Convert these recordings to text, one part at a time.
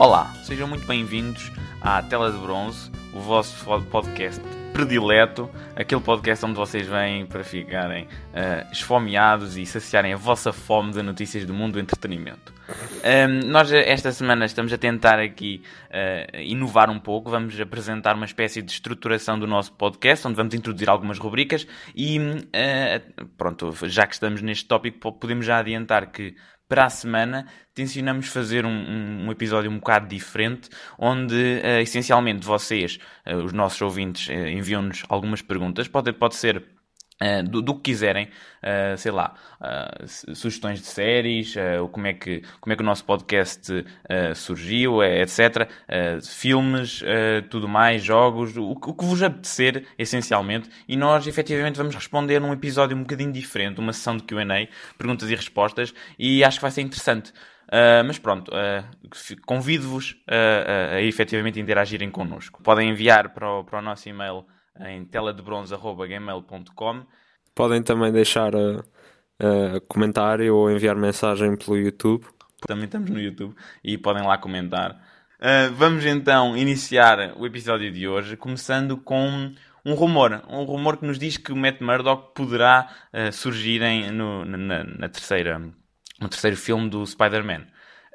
Olá, sejam muito bem-vindos à Tela de Bronze, o vosso podcast predileto, aquele podcast onde vocês vêm para ficarem uh, esfomeados e saciarem a vossa fome de notícias do mundo do entretenimento. Um, nós esta semana estamos a tentar aqui uh, inovar um pouco, vamos apresentar uma espécie de estruturação do nosso podcast, onde vamos introduzir algumas rubricas e uh, pronto, já que estamos neste tópico, podemos já adiantar que para a semana tencionamos fazer um, um, um, episódio um bocado diferente, onde uh, essencialmente vocês, uh, os nossos ouvintes, uh, enviam-nos algumas perguntas. Pode, pode ser Uh, do, do, que quiserem, uh, sei lá, uh, sugestões de séries, como, é que, como é que o nosso podcast surgiu, etc. filmes, tudo mais, jogos, o, o, que vos apetecer, essencialmente. E nós, efetivamente, vamos responder num episódio um bocadinho diferente, uma sessão de QA, perguntas e respostas, e acho que vai ser interessante. mas pronto, convido-vos a, a, a efetivamente interagirem connosco. Podem enviar para o, para o nosso e-mail em teladebronze.gmail.com. Podem também deixar uh, uh, comentário ou enviar mensagem pelo YouTube. Também estamos no YouTube e podem lá comentar. Uh, vamos então iniciar o episódio de hoje, começando com um rumor. Um rumor que nos diz que o Matt Murdock poderá surgir em, no, na, na, terceira, no terceiro filme do Spider-Man.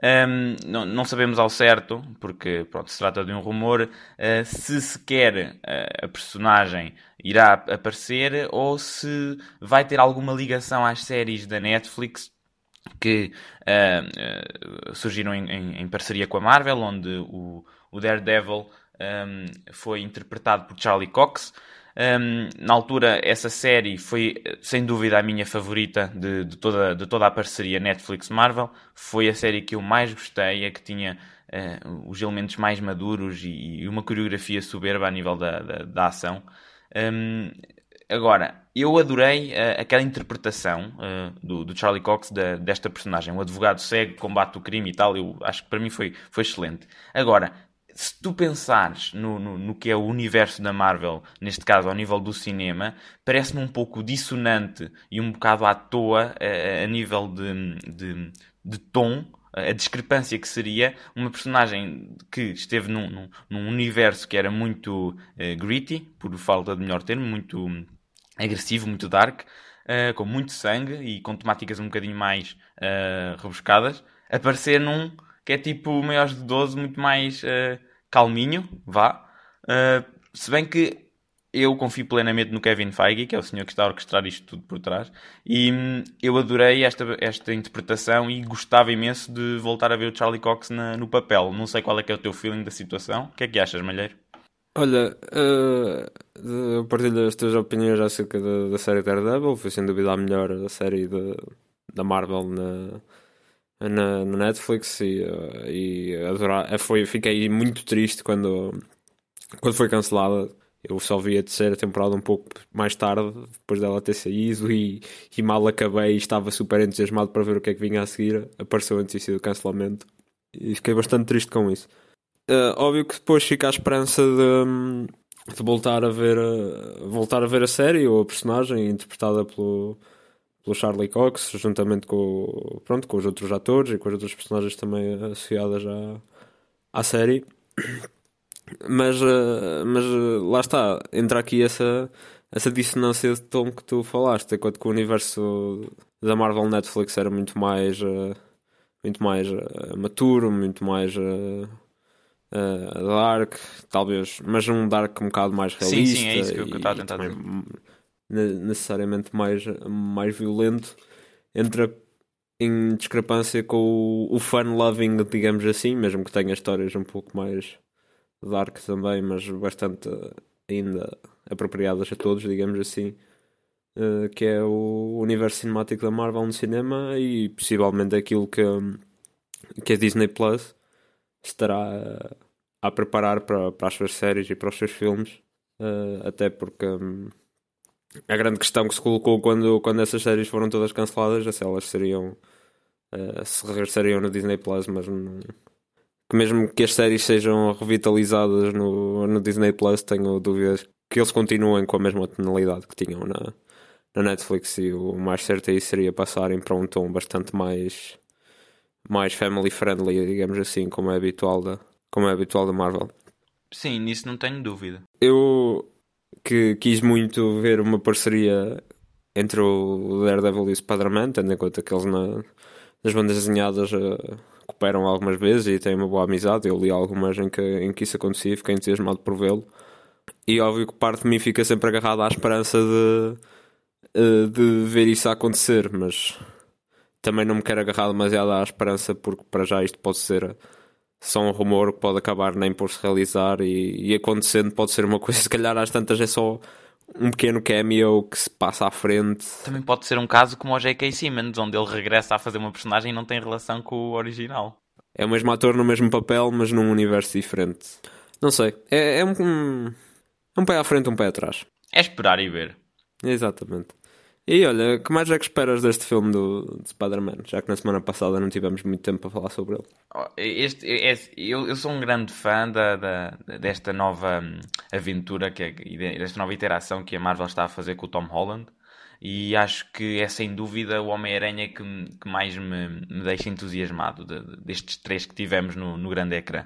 Um, não, não, sabemos ao certo, porque pronto, se trata de um rumor, uh, se sequer uh, a personagem irá aparecer ou se vai ter alguma ligação às séries da Netflix que uh, surgiram em, em, em, parceria com a Marvel, onde o, o Daredevil um, foi interpretado por Charlie Cox. Um, na altura, essa série foi sem dúvida a minha favorita de, de, toda, de toda a parceria Netflix-Marvel. Foi a série que eu mais gostei, a que tinha uh, os elementos mais maduros e, e, uma coreografia soberba a nível da, da, da ação. Um, agora, eu adorei uh, aquela interpretação uh, do, do, Charlie Cox desta personagem, o advogado cego, combate o crime e tal. Eu acho que para mim foi, foi excelente. Agora, se tu pensares no, no, no, que é o universo da Marvel, neste caso ao nível do cinema, parece-me um pouco dissonante e um bocado à toa a, a nível de, de, de, tom, a discrepância que seria uma personagem que esteve num, num, num universo que era muito uh, gritty, por falta de melhor termo, muito agressivo, muito dark, uh, com muito sangue e com temáticas um bocadinho mais uh, rebuscadas, aparecer num que é tipo maiores de 12, muito mais uh, calminho, vá. Uh, se bem que eu confio plenamente no Kevin Feige, que é o senhor que está a orquestrar isto tudo por trás, e hum, eu adorei esta, esta interpretação e gostava imenso de voltar a ver o Charlie Cox na, no papel. Não sei qual é que é o teu feeling da situação. O que é que achas, Malheiro? Olha, uh, a partir das tuas opiniões acerca da, da série Daredevil, foi sem dúvida a melhor série da Marvel na, na, na Netflix e, uh, e adorar, foi, fiquei muito triste quando, quando foi cancelada. Eu só vi a terceira temporada um pouco mais tarde, depois dela ter saído, e, e mal acabei e estava super entusiasmado para ver o que é que vinha a seguir. Apareceu a notícia do cancelamento e fiquei bastante triste com isso. Uh, óbvio que depois fica a esperança de, de voltar, a ver, voltar a ver a série ou a personagem interpretada pelo, pelo Charlie Cox, juntamente com, pronto, com os outros atores e com as outras personagens também associadas à, à série. Mas, eh, mas eh, lá está, entra aqui essa, essa dissonância de tom que tu falaste, enquanto que o universo da Marvel Netflix era muito mais, eh, muito mais maturo, muito mais dark, talvez, mas um dark um bocado mais realista. Sim, sim, é isso que eu estava a tentar dizer necessariamente mais, mais violento, entra em discrepância com o, o fun-loving, digamos assim, mesmo que tenha histórias um pouco mais dark também, mas bastante ainda apropriadas a todos, digamos assim, uh, que é o universo cinemático da Marvel no cinema e possivelmente aquilo que, que a Disney Plus estará a, a preparar para, para as suas séries e para os seus filmes, uh, até porque. Um, a grande questão que se colocou quando, quando essas séries foram todas canceladas é se elas seriam uh, se regressariam no Disney Plus, mas não, que mesmo que as séries sejam revitalizadas no, no Disney Plus, tenho dúvidas que eles continuem com a mesma tonalidade que tinham na, na Netflix e o mais certo aí seria passarem para um tom bastante mais mais family friendly, digamos assim, como é habitual da, como é habitual da Marvel. Sim, nisso não tenho dúvida. Eu que quis muito ver uma parceria entre o Daredevil e o Spider-Man, tendo em conta que eles na, nas bandas desenhadas uh, cooperam algumas vezes e têm uma boa amizade. Eu li algumas em que, em que isso acontecia e fiquei entusiasmado por vê-lo. E óbvio que parte de mim fica sempre agarrada à esperança de, uh, de ver isso acontecer, mas também não me quero agarrar demasiado à esperança porque para já isto pode ser só um rumor que pode acabar nem por se realizar e, e acontecendo pode ser uma coisa, se calhar às tantas é só um pequeno cameo que se passa à frente. Também pode ser um caso como o J.K. Simmons, onde ele regressa a fazer uma personagem e não tem relação com o original. É o mesmo ator no mesmo papel, mas num universo diferente. Não sei. É, é um, um pé à frente, um pé atrás. É esperar e ver. Exatamente. E olha, que mais é que esperas deste filme do, de Spider-Man? Já que na semana passada não tivemos muito tempo para falar sobre ele. Este, este, eu, eu sou um grande fã da, da, desta nova hum, aventura, que é, desta nova interação que a Marvel está a fazer com o Tom Holland. E acho que é sem dúvida o Homem-Aranha que, que mais me, me deixa entusiasmado de, de, destes três que tivemos no, no grande ecrã.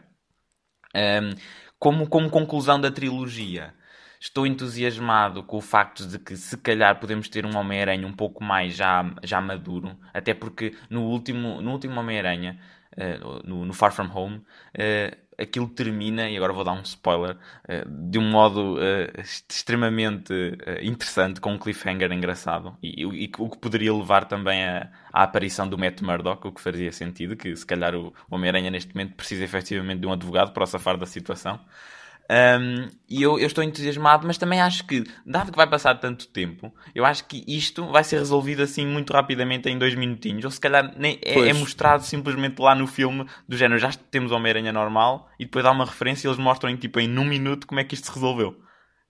Um, como, como conclusão da trilogia, estou entusiasmado com o facto de que se calhar podemos ter um Homem-Aranha um pouco mais já, já maduro, até porque no último, no último Homem-Aranha, uh, no, no, Far From Home, uh, aquilo termina, e agora vou dar um spoiler, uh, de um modo extremamente interessante, com um cliffhanger engraçado, e, e, o que poderia levar também à, à aparição do Matt Murdock, o que fazia sentido, que se calhar o Homem-Aranha neste momento precisa efetivamente de um advogado para o safar da situação. Um, e eu, eu, estou entusiasmado, mas também acho que, dado que vai passar tanto tempo, eu acho que isto vai ser resolvido assim muito rapidamente em dois minutinhos. Ou se calhar nem, é, é, mostrado simplesmente lá no filme do género. Já temos Homem-Aranha normal e depois dá uma referência e eles mostram em, tipo, em um minuto como é que isto se resolveu.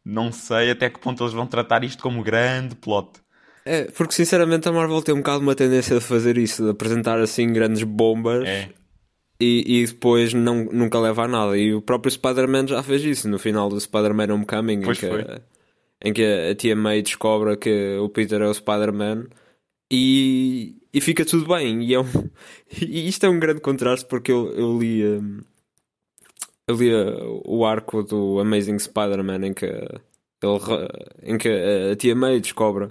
Não sei até que ponto eles vão tratar isto como grande plot. É, porque sinceramente a Marvel tem um bocado uma tendência de fazer isso, de apresentar assim grandes bombas é e, e depois não, nunca leva a nada. E o próprio Spider-Man já fez isso no final do Spider-Man Homecoming, em que, em que a tia May descobre que o Peter é o Spider-Man e, e fica tudo bem. E, é um, e isto é um grande contraste porque eu, eu li. Um, eu li uh, o arco do Amazing Spider-Man em que, ele, em que a tia May descobre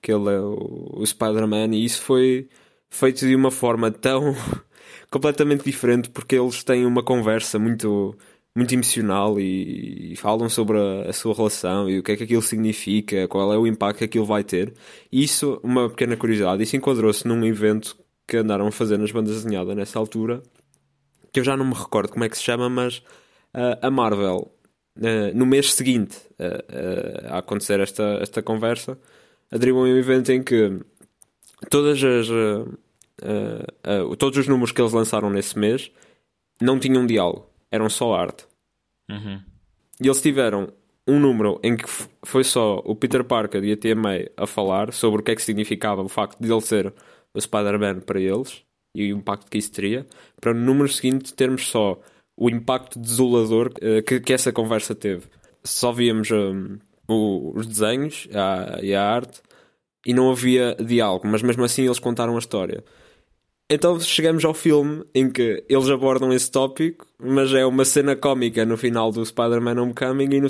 que ele é o, o Spider-Man e isso foi feito de uma forma tão completamente diferente porque eles têm uma conversa muito muito emocional e, e falam sobre a, a, sua relação e o que é que aquilo significa, qual é o impacto que aquilo vai ter. E isso, uma pequena curiosidade, isso enquadrou-se num evento que andaram a fazer nas bandas desenhadas nessa altura, que eu já não me recordo como é que se chama, mas uh, a Marvel, uh, no mês seguinte uh, a acontecer esta, esta conversa, aderiu a um evento em que todas as uh, uh, todos os números que eles lançaram nesse mês não tinham diálogo, eram só arte. Uhum. E eles tiveram um número em que foi só o Peter Parker e a Tia May a falar sobre o que é que significava o facto de ele ser o Spider-Man para eles e o impacto que isso teria, para no número seguinte termos só o impacto desolador uh, que, que, essa conversa teve. Só víamos um, o, os desenhos a, e a arte e não havia diálogo, mas mesmo assim eles contaram a história. Então chegamos ao filme em que eles abordam esse tópico, mas é uma cena cómica no final do Spider-Man Homecoming e no,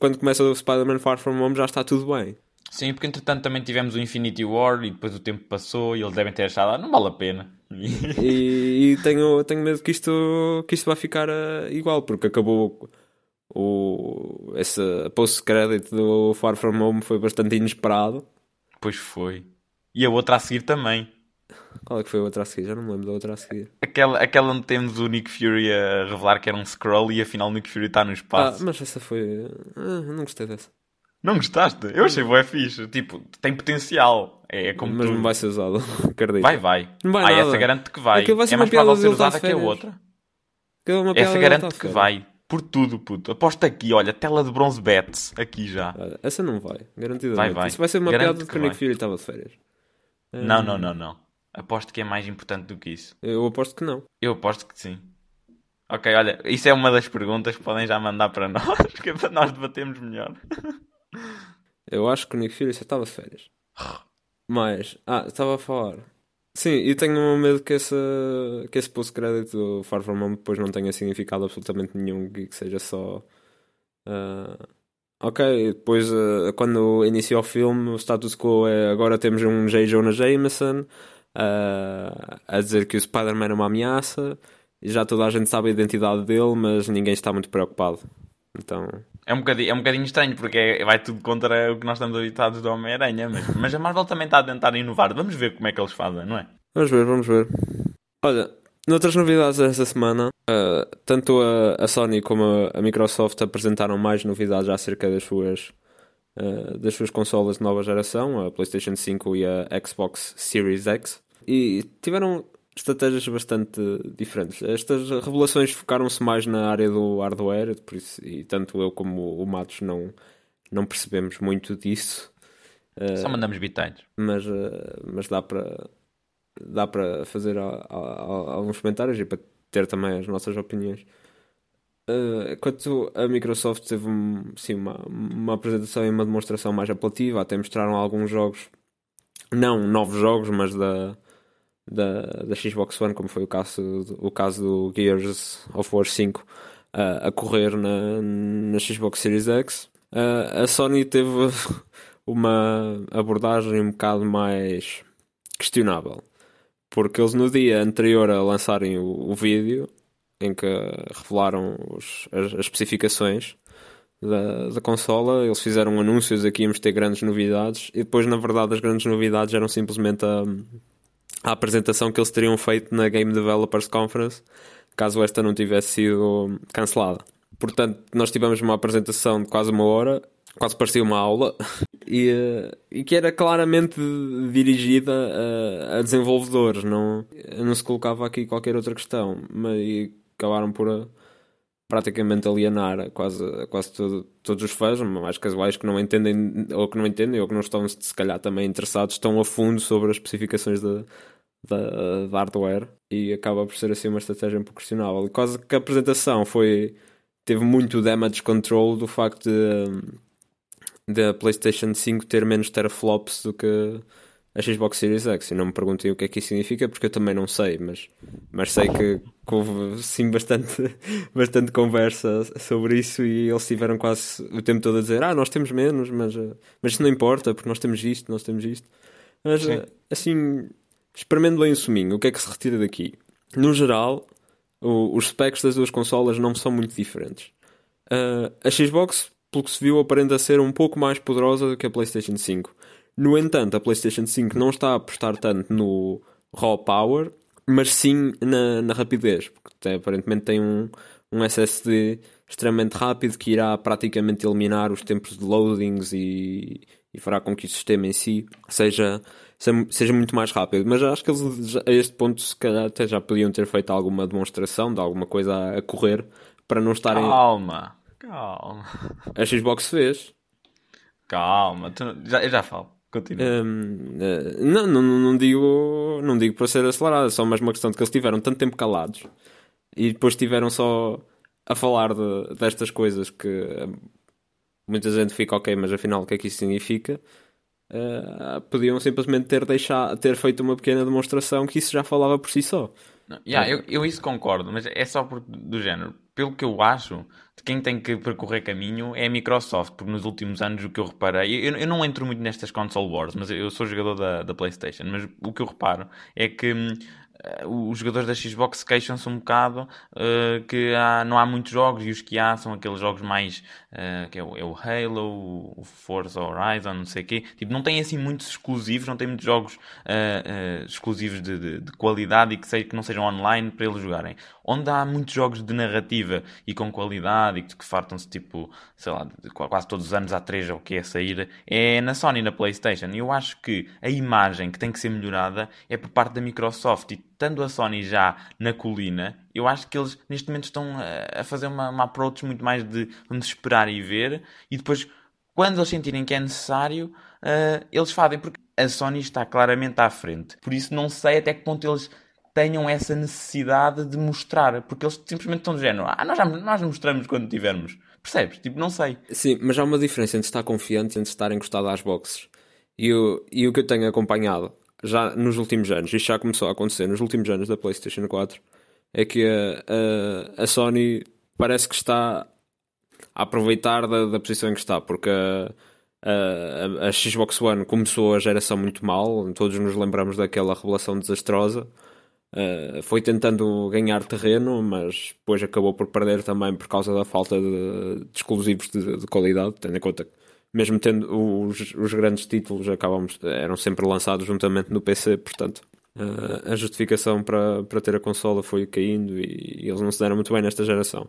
quando começa o Spider-Man Far From Home já está tudo bem. Sim, porque entretanto também tivemos o Infinity War e depois o tempo passou e eles devem ter achado, ah, não vale a pena. e, e tenho, tenho medo que isto, que isto vai ficar uh, igual, porque acabou o, esse post-credit do Far From Home foi bastante inesperado. Pois foi. E a outra a seguir também. Qual é que foi a outra a seguir? Já não me lembro da outra a seguir. Aquela, aquela onde temos o Nick Fury a revelar que era um scroll e afinal o Nick Fury está no espaço. Ah, mas essa foi. Ah, não gostei dessa. Não gostaste? Eu achei boa fixe. Tipo, tem potencial. É, é como Mas tu... não vai ser usado, acredito. Vai, vai. Não vai ah, nada. essa garante que vai. vai é mais provável ser usada que a outra. É essa garante que vai. Por tudo, puto. Aposto aqui, olha, tela de bronze bets. Aqui já. Essa não vai. Garantidamente. Vai, vai. Isso vai ser uma Garante piada de que o Nick. Fury estava de férias. Não, não, não, não. Aposto que é mais importante do que isso. Eu aposto que não. Eu aposto que sim. Ok, olha, isso é uma das perguntas que podem já mandar para nós, que é para nós debatermos melhor. Eu acho que o Nick Fury só estava de férias. Mas, ah, estava a falar Sim, e tenho medo que esse, que esse post-crédito do Far From Home depois não tenha significado absolutamente nenhum e que seja só. Uh, ok, depois uh, quando inicia o filme, o status quo é agora temos um J. Jonah Jameson uh, a dizer que o Spider-Man é uma ameaça e já toda a gente sabe a identidade dele, mas ninguém está muito preocupado. Então. É um bocadinho, é um bocadinho estranho, porque é, vai tudo contra o que nós estamos habituados do Homem-Aranha, mas, mas a Marvel também está a tentar inovar. Vamos ver como é que eles fazem, não é? Vamos ver, vamos ver. Olha, noutras novidades desta semana, uh, tanto a, a, Sony como a, a, Microsoft apresentaram mais novidades acerca das suas, uh, das suas consolas de nova geração, a PlayStation 5 e a Xbox Series X. E tiveram estratégias bastante diferentes. Estas revelações focaram-se mais na área do hardware, por isso, e tanto eu como o Matos não, não percebemos muito disso. Só mandamos bitites. Mas, uh, mas dá para dá para fazer alguns comentários e para ter também as nossas opiniões. Uh, quanto a Microsoft teve sim, uma, uma apresentação e uma demonstração mais apelativa, até mostraram alguns jogos, não novos jogos, mas da, da, da Xbox One, como foi o caso, o caso do Gears of War 5 uh, a correr na, na Xbox Series X. Uh, a Sony teve uma abordagem um bocado mais questionável, porque eles no dia anterior a lançarem o, o vídeo em que revelaram os, as, as, especificações da, da consola, eles fizeram anúncios aqui íamos ter grandes novidades e depois na verdade as grandes novidades eram simplesmente a a apresentação que eles teriam feito na Game Developers Conference, caso esta não tivesse sido cancelada. Portanto, nós tivemos uma apresentação de quase uma hora, quase parecia uma aula, e, eh, e que era claramente dirigida a, a, desenvolvedores, não, não se colocava aqui qualquer outra questão, mas acabaram por eh, praticamente alienar quase, quase todo, todos os fãs, mais casuais que não entendem, ou que não entendem, ou que não estão se calhar também interessados tão a fundo sobre as especificações da, da, da hardware e acaba por ser assim uma estratégia um pouco questionável. E quase que a apresentação foi teve muito damage control do facto de, de a PlayStation 5 ter menos teraflops do que a Xbox Series X. E não me perguntem o que é que isso significa, porque eu também não sei, mas, mas sei que, que houve sim bastante, bastante conversa sobre isso e eles tiveram quase o tempo todo a dizer: Ah, nós temos menos, mas, mas isso não importa, porque nós temos isto, nós temos isto. Mas sim. assim, Experimente bem o suminho, o que é que se retira daqui? No geral, o, os specs das duas consolas não são muito diferentes. Uh, a Xbox, pelo que se viu, aparenta ser um pouco mais poderosa do que a PlayStation 5. No entanto, a PlayStation 5 não está a apostar tanto no raw power, mas sim na, na rapidez, porque aparentemente tem um, um SSD extremamente rápido que irá praticamente eliminar os tempos de loadings e, e fará com que o sistema em si seja seja muito mais rápido. Mas acho que eles a este ponto se calhar até já podiam ter feito alguma demonstração de alguma coisa a correr para não estarem. Calma, calma. A Xbox fez. Calma, tu... já, eu já falo. Continua. Um, uh, eh, não, não, não, digo, não digo para ser acelerado, é só mais uma questão de que eles tiveram tanto tempo calados e depois estiveram só a falar de, destas coisas que eh, muita gente fica ok, mas afinal o que é que isso significa? Uh, podiam simplesmente ter, deixado, ter feito uma pequena demonstração que isso já falava por si só. Não, yeah, eu, eu isso concordo, mas é só por, do género. Pelo que eu acho, de quem tem que percorrer caminho é a Microsoft, porque nos últimos anos o que eu reparei, eu, eu não entro muito nestas console wars, mas eu sou jogador da, da PlayStation, mas o que eu reparo é que hum, uh, os jogadores da Xbox queixam-se um bocado uh, que há, não há muitos jogos e os que há são aqueles jogos mais uh, que é o, é o, Halo, o Forza Horizon, não sei o quê. Tipo, não tem assim muitos exclusivos, não tem muitos jogos exclusivos de, de, de, qualidade e que, sei, que não sejam online para eles jogarem. Onde há muitos jogos de narrativa e com qualidade e que, que fartam-se tipo, sei lá, quase todos os anos há três ou o que é sair, é na Sony, na PlayStation. E eu acho que a imagem que tem que ser melhorada é por parte da Microsoft e estando a Sony já na colina, eu acho que eles neste momento estão a fazer uma, uma approach muito mais de vamos esperar e ver, e depois, quando eles sentirem que é necessário, uh, eles fazem, porque a Sony está claramente à frente. Por isso, não sei até que ponto eles tenham essa necessidade de mostrar, porque eles simplesmente estão do género, ah, nós, já, nós mostramos quando tivermos. Percebes? Tipo, não sei. Sim, mas há uma diferença entre estar confiante e entre estar encostado às boxes. E o, e o que eu tenho acompanhado já nos últimos anos, isto já começou a acontecer nos últimos anos da PlayStation 4, é que a, a, a Sony parece que está a aproveitar da, da posição em que está, porque a, a, a, Xbox One começou a geração muito mal, todos nos lembramos daquela revelação desastrosa. Uh, foi tentando ganhar terreno, mas depois acabou por perder também por causa da falta de, de exclusivos de, de, qualidade, tendo em conta que mesmo tendo os, os grandes títulos acabamos, eram sempre lançados juntamente no PC, portanto uh, a justificação para, para ter a consola foi caindo e, e eles não se deram muito bem nesta geração.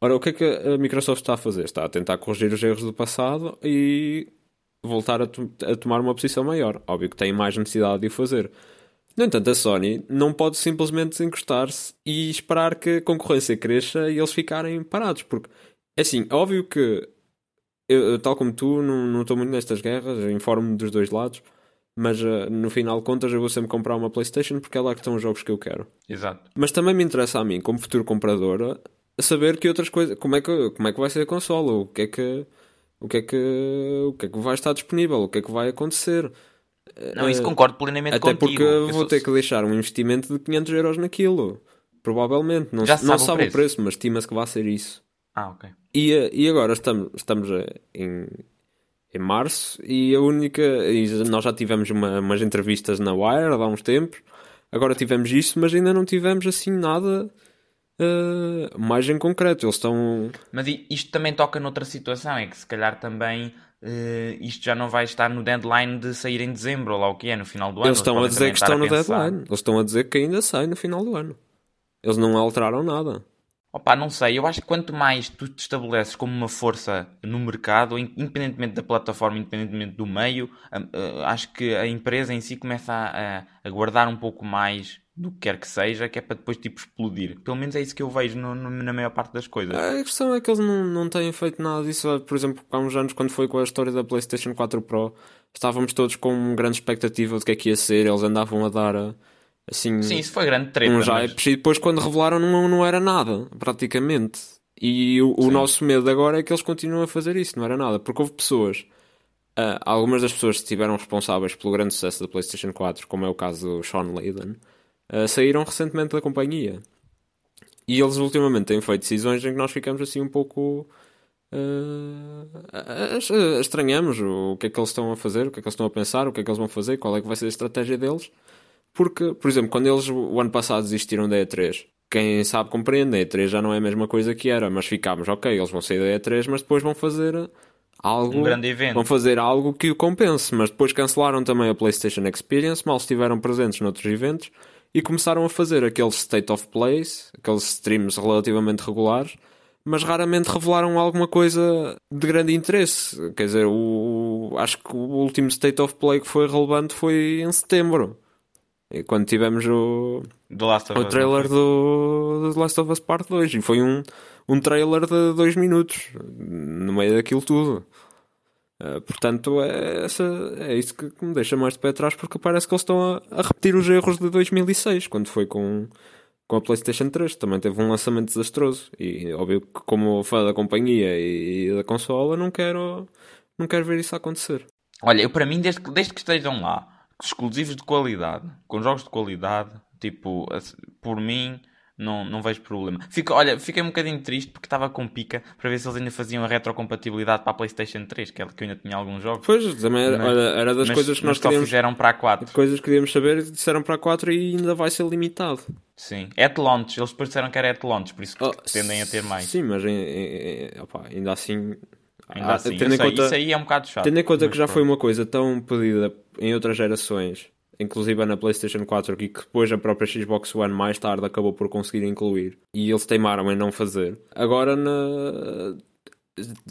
Ora, o que é que a Microsoft está a fazer? Está a tentar corrigir os erros do passado e voltar a, to a tomar uma posição maior. Óbvio que tem mais necessidade de o fazer. No entanto, a Sony não pode simplesmente encostar-se e esperar que a concorrência cresça e eles ficarem parados. Porque, é assim, óbvio que, eu, tal como tu, não, estou muito nestas guerras, informo-me dos dois lados, mas uh, no final de contas eu vou sempre comprar uma PlayStation porque é lá que estão os jogos que eu quero. Exato. Mas também me interessa a mim, como futuro comprador, saber que outras coisas, como é que, como é que vai ser a consola, o que é que o que é que o que é que vai estar disponível, o que é que vai acontecer. Não, isso concordo plenamente Até contigo. porque eu vou ter que deixar um investimento de 500 euros naquilo. Provavelmente. Não, Já se não sabe o preço, o preço mas estima-se que vai ser isso. Ah, ok. E, eh, e agora estamos, estamos eh, em, em março e a única. E nós já tivemos uma, umas entrevistas na Wire há uns tempos. Agora tivemos isso, mas ainda não tivemos assim nada uh, mais em concreto. Eles estão. Mas isto também toca noutra situação, é que se calhar também. Uh, isto já não vai estar no deadline de sair em dezembro, ou lá o que é, no final do ano. Eles estão a dizer que estão no deadline. Eles estão a dizer que ainda sai no final do ano. Eles não alteraram nada. Opa, não sei, eu acho que quanto mais tu te estabeleces como uma força no mercado, independentemente da plataforma, independentemente do meio, acho que a empresa em si começa a, a guardar um pouco mais do que quer que seja, que é para depois tipo explodir. Pelo menos é isso que eu vejo no, no, na maior parte das coisas. A questão é que eles não, não têm feito nada disso. Por exemplo, há uns anos, quando foi com a história da PlayStation 4 Pro, estávamos todos com grande expectativa do que é que ia ser. Eles andavam a dar assim. Sim, isso foi grande treta. Um mas... E depois, quando revelaram, não, não era nada, praticamente. E o, o nosso medo agora é que eles continuem a fazer isso, não era nada. Porque houve pessoas. Uh, algumas das pessoas que estiveram responsáveis pelo grande sucesso da PlayStation 4, como é o caso do Sean Layden, uh, saíram recentemente da companhia. E eles ultimamente têm feito decisões em que nós ficamos assim um pouco. Uh, estranhamos o que é que eles estão a fazer, o que é que eles estão a pensar, o que é que eles vão fazer, qual é que vai ser a estratégia deles. Porque, por exemplo, quando eles o ano passado desistiram da E3, quem sabe compreende, a E3 já não é a mesma coisa que era, mas ficámos, ok, eles vão sair da E3, mas depois vão fazer algo. Um grande evento. Vão fazer algo que o compense, mas depois cancelaram também a PlayStation Experience, mal estiveram presentes noutros eventos e começaram a fazer aqueles state of plays, aqueles streams relativamente regulares, mas raramente revelaram alguma coisa de grande interesse. Quer dizer, o, acho que o último state of play que foi relevante foi em setembro. Quando tivemos o, o trailer do, do The Last of Us Part 2 e foi um, um trailer de dois minutos no meio daquilo tudo. Uh, portanto, é, essa, é isso que, que, me deixa mais de pé atrás, porque parece que eles estão a, a, repetir os erros de 2006, quando foi com, com a PlayStation 3. Também teve um lançamento desastroso. E óbvio que, como fã da companhia e, e da consola, não quero, não quero ver isso acontecer. Olha, eu para mim, desde que, desde que estejam lá, exclusivos de qualidade, com jogos de qualidade, tipo, por mim não, não vejo problema. Fico, olha, fiquei um bocadinho triste porque estava com pica para ver se eles ainda faziam a retrocompatibilidade para a PlayStation 3, que, é ainda tinha alguns jogos. Pois, também era, mas, era das mas, coisas que nós queríamos. fizeram para a 4. Coisas que queríamos saber, disseram para a 4 e ainda vai ser limitado. Sim, at launch, eles depois disseram que era at launch, por isso que oh, tendem a ter mais. Sim, mas em, em, opa, ainda assim. Ainda assim, tendo em conta, isso aí é um bocado chato. Tendo em conta que já foi uma coisa tão pedida em outras gerações inclusive na PlayStation 4 e que depois a própria Xbox One mais tarde acabou por conseguir incluir e eles teimaram em não fazer. Agora na...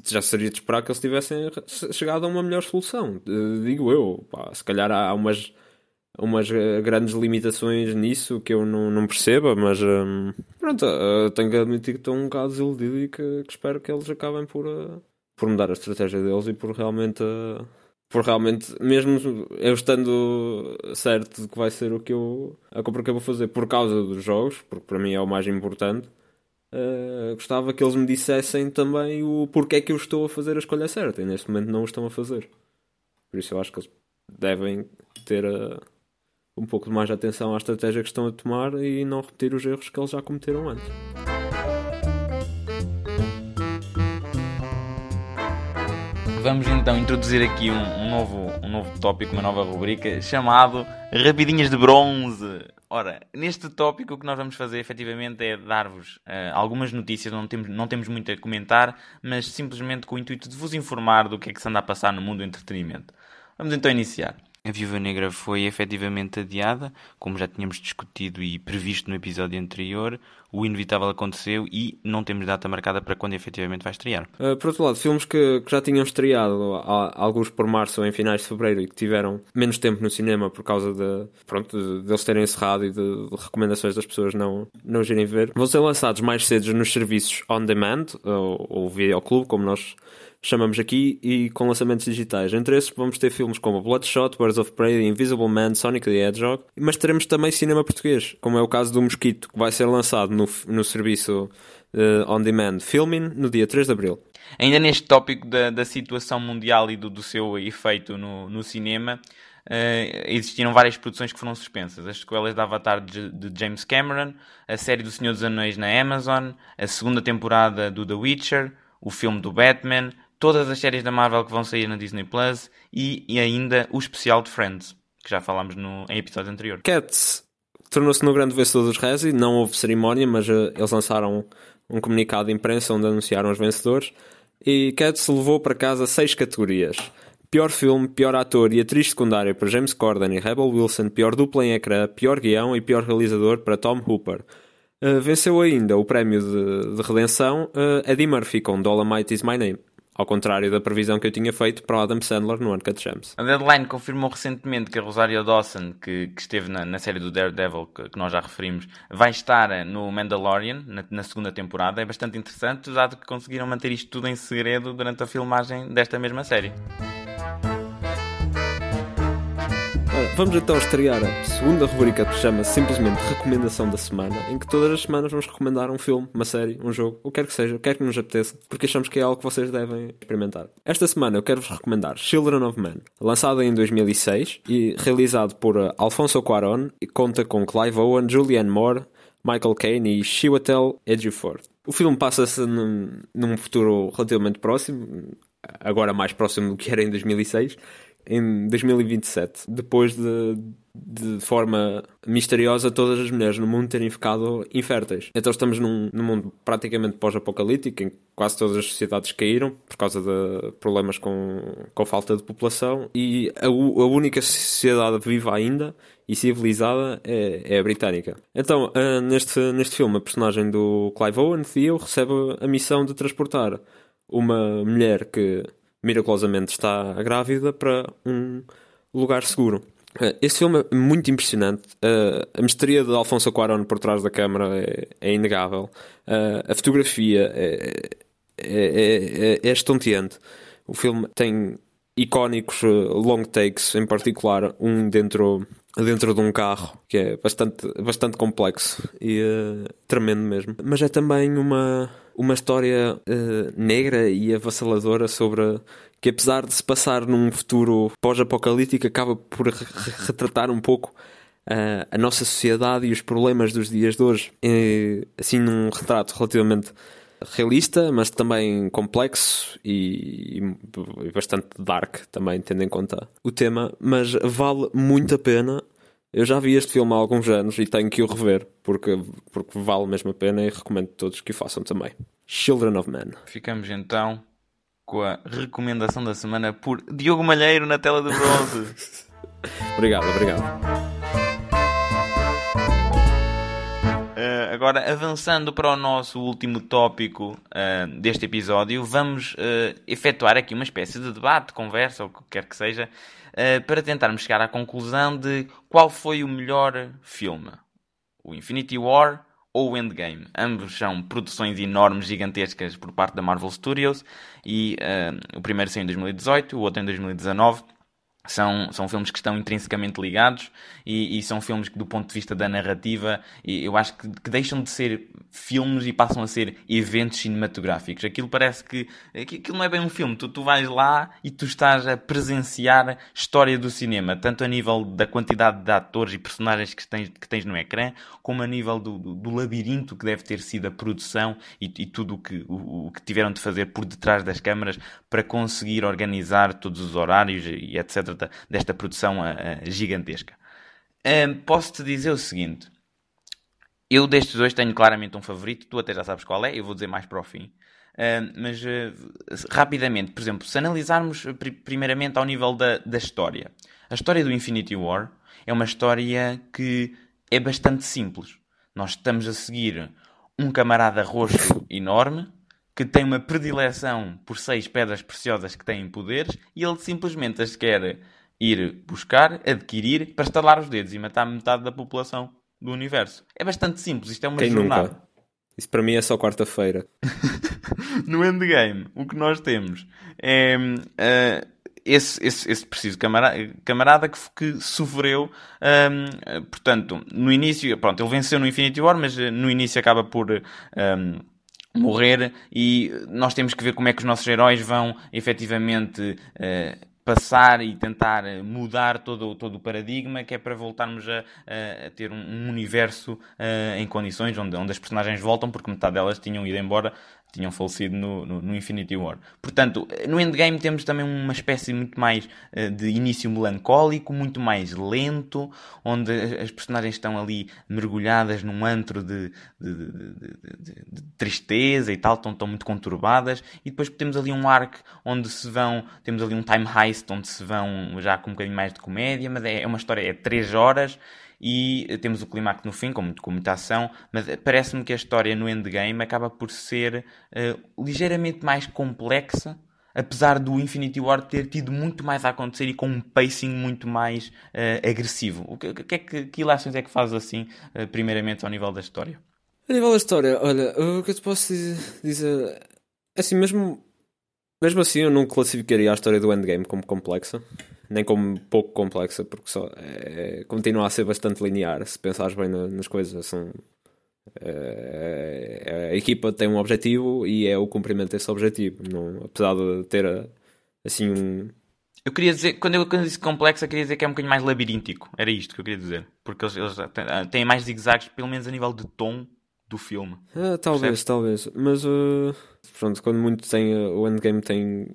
já seria de esperar que eles tivessem chegado a uma melhor solução, digo eu. Pá, se calhar há umas, umas eh, grandes limitações nisso que eu não, não perceba, mas hum, pronto, tenho que admitir que estou um bocado desiludido e que, que espero que eles acabem por, uh, por mudar a estratégia deles e por realmente. Uh, por realmente, mesmo eu estando certo de que vai ser o que eu, a compra que eu vou fazer por causa dos jogos, porque para mim é o mais importante, uh, gostava que eles me dissessem também o porquê é que eu estou a fazer a escolha certa e neste momento não o estão a fazer. Por isso eu acho que eles devem ter a, um pouco mais de atenção à estratégia que estão a tomar e não repetir os erros que eles já cometeram antes. Vamos então introduzir aqui um, um, novo, um novo tópico, uma nova rubrica chamado Rapidinhas de Bronze. Ora, neste tópico o que nós vamos fazer efetivamente é dar-vos uh, algumas notícias, não temos, não temos muito a comentar, mas simplesmente com o intuito de vos informar do que é que se anda a passar no mundo do entretenimento. Vamos então iniciar. A Viúva Negra foi efetivamente adiada, como já tínhamos discutido e previsto no episódio anterior. O inevitável aconteceu e não temos data marcada para quando efetivamente vai estrear. Uh, por outro lado, filmes que, que já tinham estreado, alguns por março ou em finais de fevereiro e que tiveram menos tempo no cinema por causa de, pronto, de, de eles terem encerrado e de, de, recomendações das pessoas não, não irem ver, vão ser lançados mais cedo nos serviços on demand ou, ou videoclube, como nós chamamos aqui, e com lançamentos digitais. Entre esses vamos ter filmes como Bloodshot, Birds of Prey, Invisible Man, Sonic the Hedgehog, mas teremos também cinema português, como é o caso do Mosquito, que vai ser lançado no, no serviço uh, On Demand Filming no dia 3 de Abril. Ainda neste tópico da, da situação mundial e do, do seu efeito no, no cinema, Uh, existiram várias produções que foram suspensas. As sequelas da Avatar de, de, James Cameron, a série do Senhor dos Anéis na Amazon, a segunda temporada do The Witcher, o filme do Batman, todas as séries da Marvel que vão sair na Disney Plus e, e ainda o especial de Friends, que já falámos no, em episódio anterior. Cats tornou-se no grande vencedor dos Razzie, não houve cerimónia, mas uh, eles lançaram um comunicado de imprensa onde anunciaram os vencedores. E Cats levou para casa seis categorias. Pior filme, pior ator e atriz secundária para James Corden e Rebel Wilson, pior dupla em ecrã, pior guião e pior realizador para Tom Hooper. Uh, venceu ainda o prémio de, de redenção uh, Eddie Murphy com Dolomite Is My Name. Ao contrário da previsão que eu tinha feito para o Adam Sandler no Uncut Gems. A Deadline confirmou recentemente que a Rosario Dawson, que, que esteve na, na, série do Daredevil, que, que, nós já referimos, vai estar no Mandalorian, na, na, segunda temporada. É bastante interessante, dado que conseguiram manter isto tudo em segredo durante a filmagem desta mesma série. Vamos então estrear a segunda rubrica que se chama simplesmente Recomendação da Semana, em que todas as semanas vamos recomendar um filme, uma série, um jogo, o que quer que seja, o que quer que nos apeteça, porque achamos que é algo que vocês devem experimentar. Esta semana eu quero-vos recomendar Children of Men, lançado em 2006 e realizado por uh, Alfonso Cuarón e conta com Clive Owen, Julianne Moore, Michael Caine e Chiwetel Ejiofor. O filme passa-se num, num futuro relativamente próximo, agora mais próximo do que era em 2006, em 2027, depois de, de forma misteriosa todas as mulheres no mundo terem ficado inférteis. Então estamos num, num mundo praticamente pós-apocalíptico, em que quase todas as sociedades caíram por causa de problemas com, com falta de população e a, a única sociedade viva ainda e civilizada é, é a britânica. Então, uh, neste, neste filme, a personagem do Clive Owen, Theo, recebe a missão de transportar uma mulher que miraculosamente está grávida para um lugar seguro. Eh, esse filme é muito impressionante. Uh, a misteria de Alfonso Cuarón por trás da câmara é, é inegável. Uh, a fotografia é, é, é, é estonteante. O filme tem icónicos long takes, em particular um dentro, dentro de um carro, que é bastante, bastante complexo e uh, tremendo mesmo. Mas é também uma uma história uh, negra e avassaladora sobre que apesar de se passar num futuro pós-apocalíptico acaba por retratar um pouco uh, a nossa sociedade e os problemas dos dias de hoje uh, assim num retrato relativamente realista mas também complexo e, e bastante dark também tendo em conta o tema mas vale muito a pena eu já vi este filme há alguns anos e tenho que o rever, porque, porque vale mesmo a pena e recomendo a todos que o façam também. Children of Men. Ficamos então com a recomendação da semana por Diogo Malheiro na tela de bronze. obrigado, obrigado. Agora, avançando para o nosso último tópico uh, deste episódio, vamos uh, efetuar aqui uma espécie de debate, conversa, ou o que quer que seja, uh, para tentarmos chegar à conclusão de qual foi o melhor filme: o Infinity War ou o Endgame. Ambos são produções enormes, gigantescas por parte da Marvel Studios e o primeiro saiu em 2018, o outro em 2019. São, são filmes que estão intrinsecamente ligados e, e, são filmes que, do ponto de vista da narrativa, eu acho que, que, deixam de ser filmes e passam a ser eventos cinematográficos. Aquilo parece que, aquilo não é bem um filme. Tu, tu vais lá e tu estás a presenciar história do cinema, tanto a nível da quantidade de atores e personagens que tens, que tens no ecrã, como a nível do, do, do labirinto que deve ter sido a produção e, e tudo o que, o, o que tiveram de fazer por detrás das câmaras para conseguir organizar todos os horários e etc desta, desta produção uh, gigantesca. Uh, Posso-te dizer o seguinte: eu destes dois tenho claramente um favorito, tu até já sabes qual é, eu vou dizer mais para o fim. Uh, mas uh, rapidamente, por exemplo, se analisarmos pr primeiramente ao nível da, da história, a história do Infinity War é uma história que é bastante simples. Nós estamos a seguir um camarada roxo enorme que tem uma predileção por seis pedras preciosas que têm poderes e ele simplesmente as quer ir buscar, adquirir, para estalar os dedos e matar metade da população do universo. É bastante simples, isto é uma Quem jornada. Nunca? Isso para mim é só quarta-feira. no endgame, o que nós temos é uh, esse, esse, esse preciso camarada, camarada que, que sofreu, um, portanto, no início, pronto, ele venceu no Infinity War, mas no início acaba por. Um, morrer e nós temos que ver como é que os nossos heróis vão efetivamente uh, passar e tentar mudar todo, todo o paradigma, que é para voltarmos a, a, a ter um, um universo uh, em condições onde, onde as personagens voltam, porque metade delas tinham ido embora tinham falecido no, no, no, Infinity War. Portanto, no Endgame temos também uma espécie muito mais uh, de início melancólico, muito mais lento, onde as personagens estão ali mergulhadas num antro de, de, de, de tristeza e tal, estão, estão muito conturbadas, e depois temos ali um arco onde se vão, temos ali um time heist onde se vão já com um bocadinho mais de comédia, mas é, é uma história, é 3 horas, e temos o clímax no fim, com, muito, com muita ação, mas parece-me que a história no endgame acaba por ser uh, ligeiramente mais complexa, apesar do Infinity War ter tido muito mais a acontecer e com um pacing muito mais uh, agressivo. O que, que, é que, que ilações é que faz assim, uh, primeiramente ao nível da história? A nível da história, olha, o que eu te posso dizer, assim, mesmo, mesmo assim eu não classificaria a história do Endgame como complexa nem como pouco complexa, porque só é, continua a ser bastante linear. Se pensares bem na, nas coisas, são, é, a equipa tem um objetivo e é o cumprimento desse objetivo, não, apesar de ter assim um. Eu queria dizer, quando eu, quando eu disse complexa, queria dizer que é um bocadinho mais labiríntico. Era isto que eu queria dizer. Porque eles, eles têm mais zigzags, pelo menos a nível de tom do filme. Ah, talvez, Percebes? talvez. Mas uh, pronto, quando muito tem. Uh, o endgame tem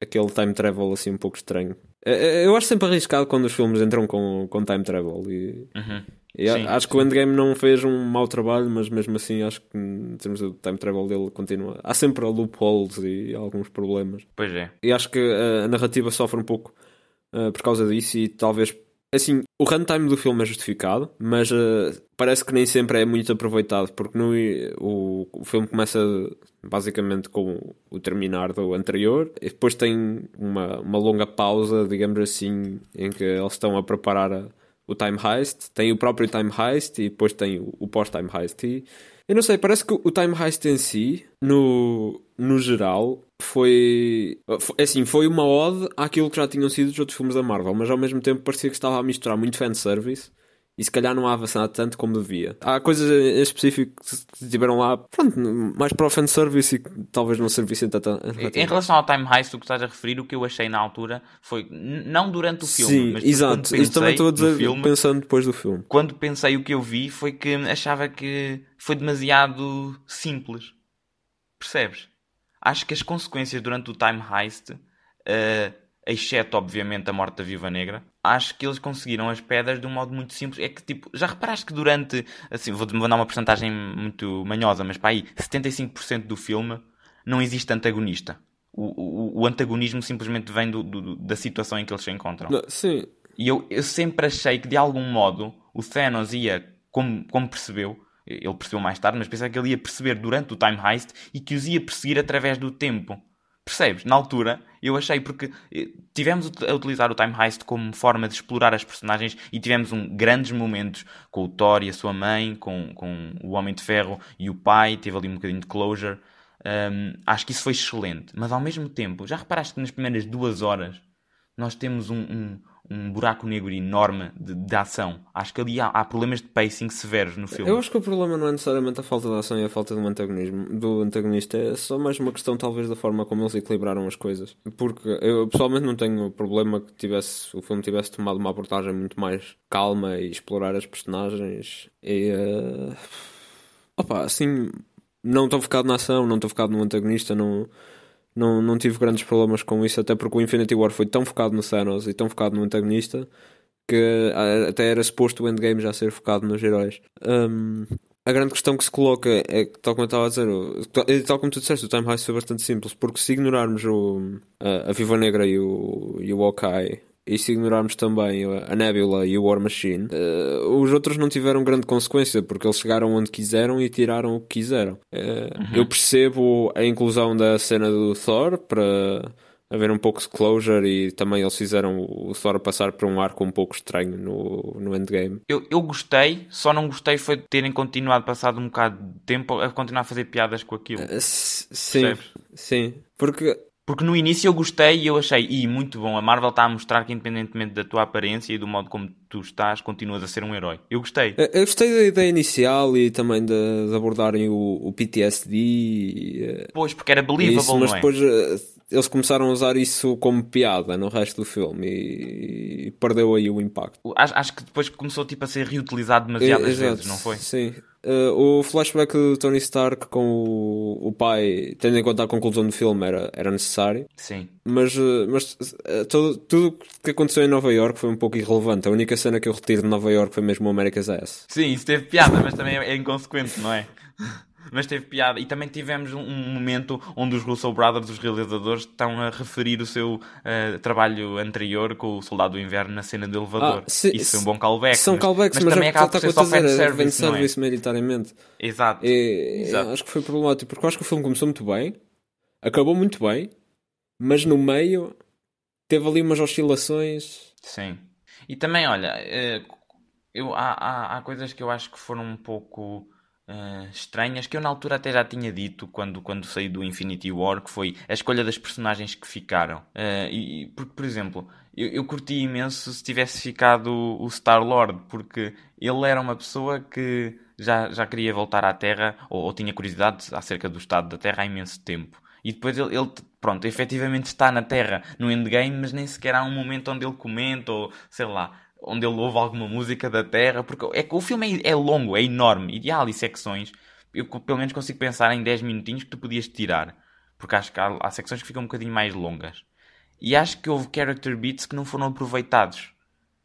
aquele time travel assim um pouco estranho. É, é, eu acho sempre arriscado quando os filmes entram com, com time travel e, uhum. e sim, acho sim. que o Endgame não fez um mau trabalho, mas mesmo assim acho que em termos do time travel dele continua. Há sempre loopholes e alguns problemas. Pois é. E acho que a, a narrativa sofre um pouco uh, por causa disso e talvez Assim, o runtime do filme é justificado, mas uh, parece que nem sempre é muito aproveitado, porque no, o, o filme começa basicamente com o terminar do anterior, e depois tem uma, uma longa pausa, digamos assim, em que eles estão a preparar a, o time heist, tem o próprio time heist e depois tem o, o pós-time heist. E, eu não sei, parece que o time heist em si, no, no geral, foi, foi assim, foi uma ode àquilo que já tinham sido os outros filmes da Marvel, mas ao mesmo tempo parecia que estava a misturar muito fanservice e se calhar não há avançado tanto como devia. Há coisas em específico que tiveram lá, pronto, mais para o fanservice e que talvez não servissem tanto. Em relação ao Time Heist, o que estás a referir, o que eu achei na altura foi, não durante o filme, Sim, mas exato. Isso também estou a dizer, filme, pensando depois do filme. Quando pensei o que eu vi, foi que achava que foi demasiado simples. Percebes? Acho que as consequências durante o Time Heist, uh, exceto obviamente a morte da Viva Negra, acho que eles conseguiram as pedras de um modo muito simples. É que tipo, já reparaste que durante, assim, vou, vou dar uma porcentagem muito manhosa, mas para aí, 75% do filme não existe antagonista. O, o, o antagonismo simplesmente vem do, do, da situação em que eles se encontram. Não, sim. E eu, eu sempre achei que de algum modo o Thanos ia, como, como percebeu, ele percebeu mais tarde, mas pensava que ele ia perceber durante o time heist e que os ia perseguir através do tempo. Percebes? Na altura, eu achei porque eh, tivemos a utilizar o time heist como forma de explorar as personagens e tivemos um, grandes momentos com o Thor e a sua mãe, com, com o Homem de Ferro e o pai, teve ali um bocadinho de closure. Um, acho que isso foi excelente, mas ao mesmo tempo, já reparaste que nas primeiras duas horas nós temos um, um, um buraco negro enorme de, de ação. Acho que ali há, há, problemas de pacing severos no filme. Eu acho que o problema não é necessariamente a falta de ação e a falta do antagonismo do antagonista, é só mais uma questão talvez da forma como eles equilibraram as coisas. Porque eu pessoalmente não tenho problema que tivesse o filme tivesse tomado uma abordagem muito mais calma e explorar as personagens e uh... opa, assim não estou focado na ação, não estou focado no antagonista, não não, não tive grandes problemas com isso, até porque o Infinity War foi tão focado no Thanos e tão focado no antagonista que até era suposto o endgame já ser focado nos heróis. Um, a grande questão que se coloca é que, tal como eu estava a dizer, tal como tu disseste, o Time Heist foi bastante simples, porque se ignorarmos o, a, a Viva Negra e o, e o Hawkeye e se ignorarmos também a Nebula e o War Machine, uh, os outros não tiveram grande consequência, porque eles chegaram onde quiseram e tiraram o que quiseram. Uh, uhum. Eu percebo a inclusão da cena do Thor para haver um pouco de closure e também eles fizeram o Thor passar por um arco um pouco estranho no, no endgame. Eu, eu gostei, só não gostei foi de terem continuado, passado um bocado de tempo, a continuar a fazer piadas com aquilo. Uh, sim, Percebes? sim. Porque porque no início eu gostei e eu achei, e muito bom, a Marvel está a mostrar que independentemente da tua aparência e do modo como tu estás, continuas a ser um herói. Eu gostei. Eu gostei da ideia inicial e também de, de abordarem o, o PTSD. Eh, pois, porque era believable, isso, mas é? depois eh, eles começaram a usar isso como piada no resto do filme e, e perdeu aí o impacto. Acho, acho, que depois começou tipo, a ser reutilizado demasiadas é, vezes, não foi? Sim. Uh, o flashback do Tony Stark com o, o, pai, tendo em conta a conclusão do filme, era, era necessário. Sim. Mas, uh, mas uh, todo, tudo o que aconteceu em Nova York foi um pouco irrelevante. A única cena que eu retiro de Nova York foi mesmo o America's Ass. Sim, isso teve piada, mas também é inconsequente, não é? Mas teve piada. E também tivemos um, momento onde os Russell Brothers, os realizadores, estão a referir o seu uh, trabalho anterior com o Soldado do Inverno na cena do elevador. Ah, se, Isso foi um bom callback. São mas, callbacks, mas, mas também acaba por ser só fan service, não é? Exato. E, Exato. Acho que foi problemático, porque eu acho que o filme começou muito bem, acabou muito bem, mas no meio teve ali umas oscilações. Sim. E também, olha, eh, eu, há, há, há coisas que eu acho que foram um pouco uh, estranhas que eu na altura até já tinha dito quando, quando saí do Infinity War, que foi a escolha das personagens que ficaram. Uh, e, porque, por exemplo, eu, eu curti imenso se tivesse ficado o Star-Lord, porque ele era uma pessoa que já, já queria voltar à Terra, ou, ou tinha curiosidade acerca do estado da Terra há imenso tempo. E depois ele, ele, pronto, efetivamente está na Terra no endgame, mas nem sequer há um momento onde ele comenta, ou sei lá, onde ele ouve alguma música da Terra, porque é o filme é, é longo, é enorme, e há ali secções, eu pelo menos consigo pensar em 10 minutinhos que tu podias tirar, porque acho que há, há secções que ficam um bocadinho mais longas. E acho que houve character beats que não foram aproveitados.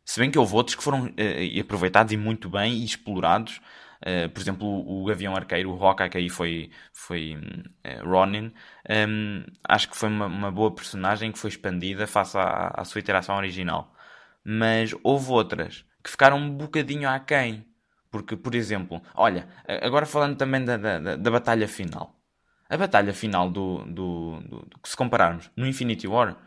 Se bem que houve outros que foram uh, aproveitados e muito bem e explorados. Uh, por exemplo, o, o Gavião Arqueiro, o Hawkeye, que aí foi, foi uh, Ronin. Um, acho que foi uma, uma, boa personagem que foi expandida face à, à sua interação original mas houve outras que ficaram um bocadinho aquém. Porque, por exemplo, olha, agora falando também da, da, da batalha final. A batalha final do, do, do, do, Se compararmos no Infinity War,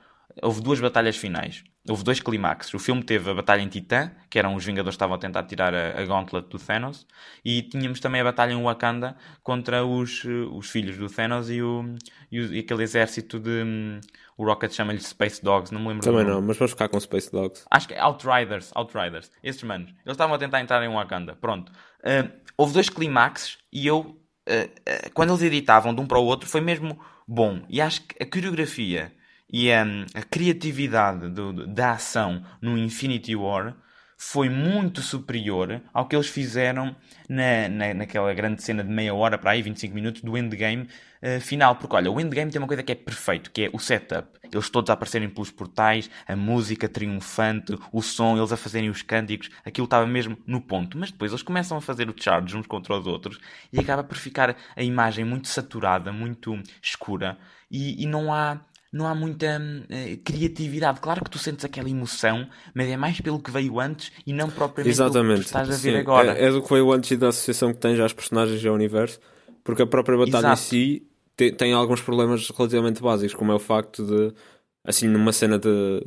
houve duas batalhas finais. Houve dois clímaxes. O filme teve a batalha em Titã, que eram os Vingadores que estavam a tentar tirar a, a Gauntlet do Thanos, e tínhamos também a batalha em Wakanda contra os, os filhos do Thanos e, o, e, o, e aquele exército de. O Rocket chama-lhe Space Dogs, não me lembro Também não, mas vamos ficar com Space Dogs. Acho que é Outriders, Outriders. Esses manos. Eles estavam a tentar entrar em Wakanda. Pronto. Uh, houve dois clímaxes e eu, uh, uh, quando eles editavam de um para o outro, foi mesmo bom. E acho que a coreografia e a, a criatividade do, da ação no Infinity War foi muito superior ao que eles fizeram na, na, naquela grande cena de meia hora para aí, 25 minutos, do endgame uh, final. Porque olha, o endgame tem uma coisa que é perfeito, que é o setup. Eles todos a aparecerem pelos portais, a música triunfante, o som, eles a fazerem os cânticos, aquilo estava mesmo no ponto. Mas depois eles começam a fazer o charge uns contra os outros e acaba por ficar a imagem muito saturada, muito escura e, e não há não há muita uh, criatividade. Claro que tu sentes aquela emoção, mas é mais pelo que veio antes e não propriamente Exatamente. pelo que estás a ver Sim. agora. É, é, do que veio antes e da associação que tens às personagens e ao universo, porque a própria batalha Exato. em si tem, tem alguns problemas relativamente básicos, como é o facto de, assim, numa cena de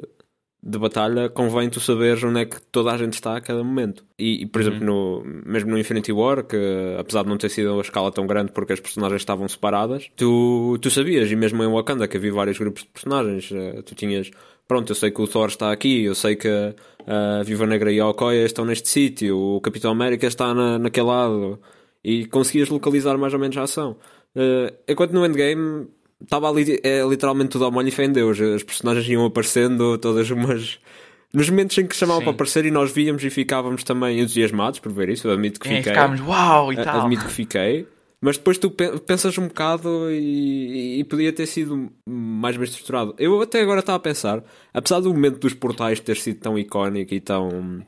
de batalha, convém tu saberes onde é que toda a gente está a cada momento. E, e por exemplo, no, mesmo no Infinity War, que apesar de não ter sido a escala tão grande porque as personagens estavam separadas, tu, tu sabias, e mesmo em Wakanda, que havia vários grupos de personagens, uh, tu tinhas. Pronto, eu sei que o Thor está aqui, eu sei que a Viva Negra e a Okoye estão neste sítio, o Capitão América está na, naquele lado, e conseguias localizar mais ou menos a ação. Uh, enquanto no Endgame estava ali é, literalmente tudo ao molho e fé em Deus. As personagens iam aparecendo, todas umas. Nos momentos em que chamavam Sim. para aparecer e nós víamos e ficávamos também entusiasmados por ver isso, eu admito que é, fiquei. Ficámos, uau e tal. Admito que fiquei. Mas depois tu pensas um bocado e, e, podia ter sido mais bem estruturado. Eu até agora estava a pensar, apesar do momento dos portais ter sido tão icónico e tão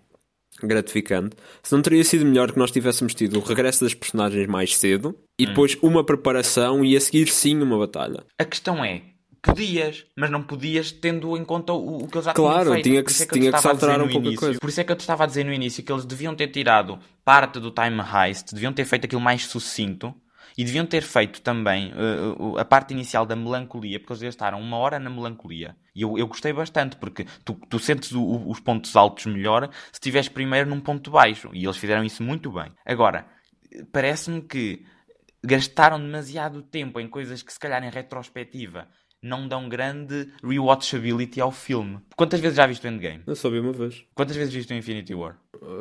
gratificante, se não teria sido melhor que nós tivéssemos tido o regresso das personagens mais cedo e hum. depois uma preparação e a seguir sim uma batalha. A questão é, podias, mas não podias tendo em conta o, o que eles já claro, tinham feito. Tinha que, é que tinha que saltar um pouco início, coisa. Por isso é que eu te estava a dizer no início que eles deviam ter tirado parte do time heist, deviam ter feito aquilo mais sucinto e deviam ter feito também uh, a parte inicial da melancolia, porque eles gastaram uma hora na melancolia. E eu, eu gostei bastante, porque tu, tu sentes o, os pontos altos melhor se estiveres primeiro num ponto baixo. E eles fizeram isso muito bem. Agora, parece-me que gastaram demasiado tempo em coisas que, se calhar, em retrospectiva, não dão grande rewatchability ao filme. Quantas vezes já viste o Endgame? Eu só vi uma vez. Quantas vezes viste o Infinity War?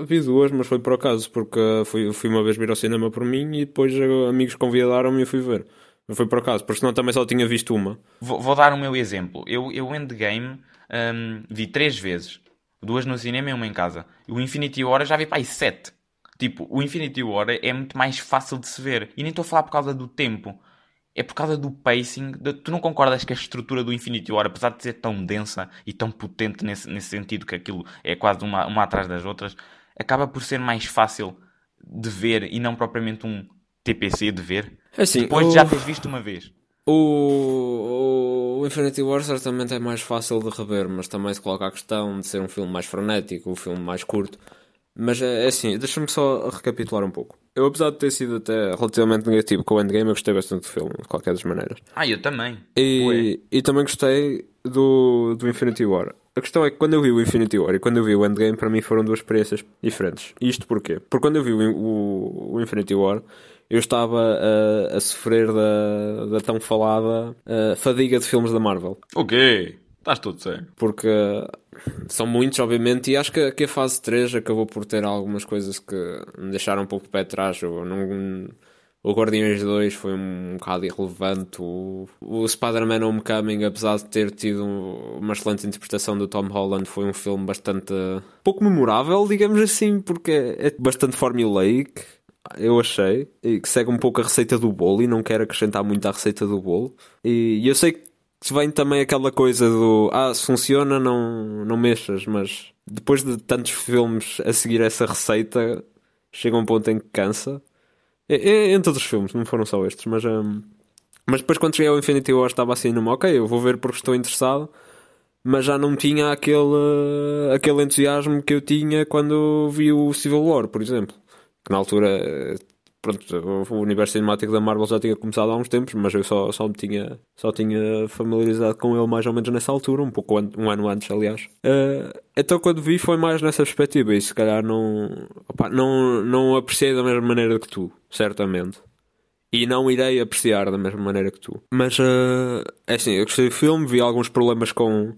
Vi duas, mas foi por acaso, porque fui, fui uma vez vir ao cinema por mim e depois amigos convidaram-me e fui ver. Mas foi por acaso, porque senão também só tinha visto uma. Vou, vou dar o meu exemplo. Eu, eu Endgame um, vi três vezes. Duas no cinema e uma em casa. O Infinity War já vi para aí sete. Tipo, o Infinity War é muito mais fácil de se ver. E nem estou a falar por causa do tempo é por causa do pacing. De, tu não concordas que a estrutura do Infinity War, apesar de ser tão densa e tão potente nesse, nesse sentido, que aquilo é quase uma, uma atrás das outras, acaba por ser mais fácil de ver e não propriamente um TPC de ver? É assim, depois o... de já teres visto uma vez. O, o Infinity War certamente é mais fácil de rever, mas também se coloca a questão de ser um filme mais frenético, um filme mais curto. Mas é, é assim, deixa-me só recapitular um pouco. Eu, apesar de ter sido até relativamente negativo com o Endgame, eu gostei bastante do filme, de qualquer das maneiras. Ah, eu também. E, e também gostei do, do Infinity War. A questão é que quando eu vi o Infinity War e quando eu vi o Endgame, para mim foram duas experiências diferentes. Isto porquê? Porque quando eu vi o, o, o Infinity War, eu estava a, a sofrer da, da tão falada uh, fadiga de filmes da Marvel. O quê? Estás tudo certo. Porque são muitos, obviamente, e acho que, que a fase 3 acabou por ter algumas coisas que me deixaram um pouco de pé atrás. Eu não, o Guardiões 2 foi um bocado irrelevante. O, o Spider-Man Homecoming, apesar de ter tido uma excelente interpretação do Tom Holland, foi um filme bastante pouco memorável, digamos assim, porque é bastante formulaic. Eu achei, e que segue um pouco a receita do bolo e não quero acrescentar muito à receita do bolo. E, e eu sei que se vem também aquela coisa do ah, se funciona, não, não mexas, mas depois de tantos filmes a seguir essa receita, chega um ponto em que cansa. É, é, em todos os filmes, não foram só estes, mas, um, mas depois quando cheguei ao Infinity War estava assim numa, ok, eu vou ver porque estou interessado, mas já não tinha aquele, aquele entusiasmo que eu tinha quando vi o Civil War, por exemplo. Que na altura pronto, o universo cinemático da Marvel já tinha começado há uns tempos, mas eu só, só me tinha, só tinha familiarizado com ele mais ou menos nessa altura, um pouco um ano antes, aliás. Uh, então quando vi foi mais nessa perspectiva e se calhar não, opa, não, não apreciei da mesma maneira que tu, certamente. E não irei apreciar da mesma maneira que tu. Mas uh, é assim, eu gostei do filme, vi alguns problemas com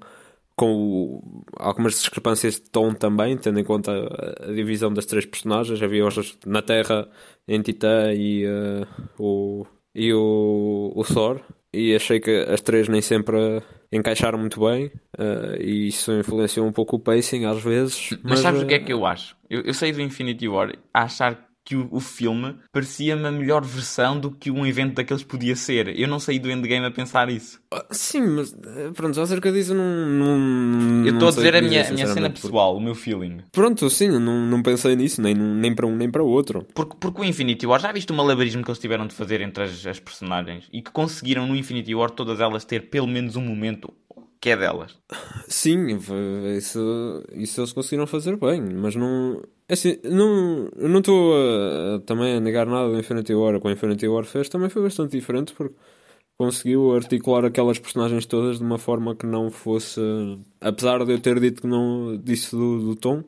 com o, algumas discrepâncias de tom também, tendo em conta a, a divisão das três personagens. Havia hoje na Terra, em Titã e, uh, o, e o, o Thor. E achei que as três nem sempre encaixaram muito bem uh, e isso influenciou um pouco o pacing às vezes. Mas, mas sabes o que é que eu acho? Eu, eu saí do Infinity War a achar que o, o filme parecia-me a melhor versão do que um evento daqueles podia ser. Eu não saí do Endgame a pensar isso. Ah, sim, mas eh, pronto, acerca disso não. não eu estou a dizer a minha, a minha cena pessoal, o meu feeling. Pronto, sim, não, não pensei nisso, nem, nem para um nem para o outro. Porque, porque o Infinity War, já viste o malabarismo que eles tiveram de fazer entre as, as personagens e que conseguiram no Infinity War todas elas ter pelo menos um momento que é delas. Sim, isso, isso eles conseguiram fazer bem, mas não. É assim, não, não estou também a negar nada do Infinity War. Com o Infinity War fez também foi bastante diferente porque conseguiu articular aquelas personagens todas de uma forma que não fosse. Apesar de eu ter dito que não disse do, do tom,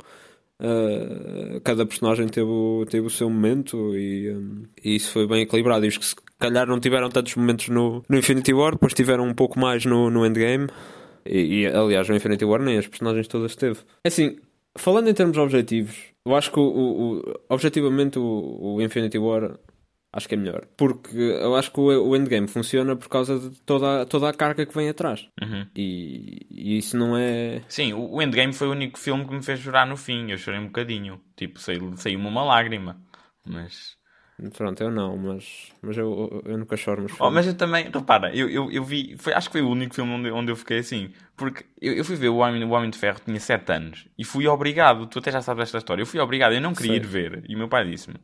uh, cada personagem teve, teve o seu momento e, um, e, isso foi bem equilibrado. E os que se calhar não tiveram tantos momentos no, no Infinity War, depois tiveram um pouco mais no, no Endgame. E, e aliás, no Infinity War nem as personagens todas teve. É assim, falando em termos objetivos, eu acho que o, o, o objetivamente o, o Infinity War acho que é melhor. Porque eu acho que o, o endgame funciona por causa de toda, toda a carga que vem atrás. Uhum. E, e, isso não é. Sim, o, endgame foi o único filme que me fez chorar no fim. Eu chorei um bocadinho. Tipo, saiu-me saiu uma lágrima. Mas. Pronto, eu não, mas, mas eu, eu nunca choro nos filmes. Oh, mas eu também, repara, eu, eu, eu vi, foi, acho que foi o único filme onde, onde eu fiquei assim, porque eu, eu fui ver o Homem, o Homem de Ferro, tinha 7 anos, e fui obrigado, tu até já sabes esta história, eu fui obrigado, eu não queria Sei. ir ver, e o meu pai disse-me,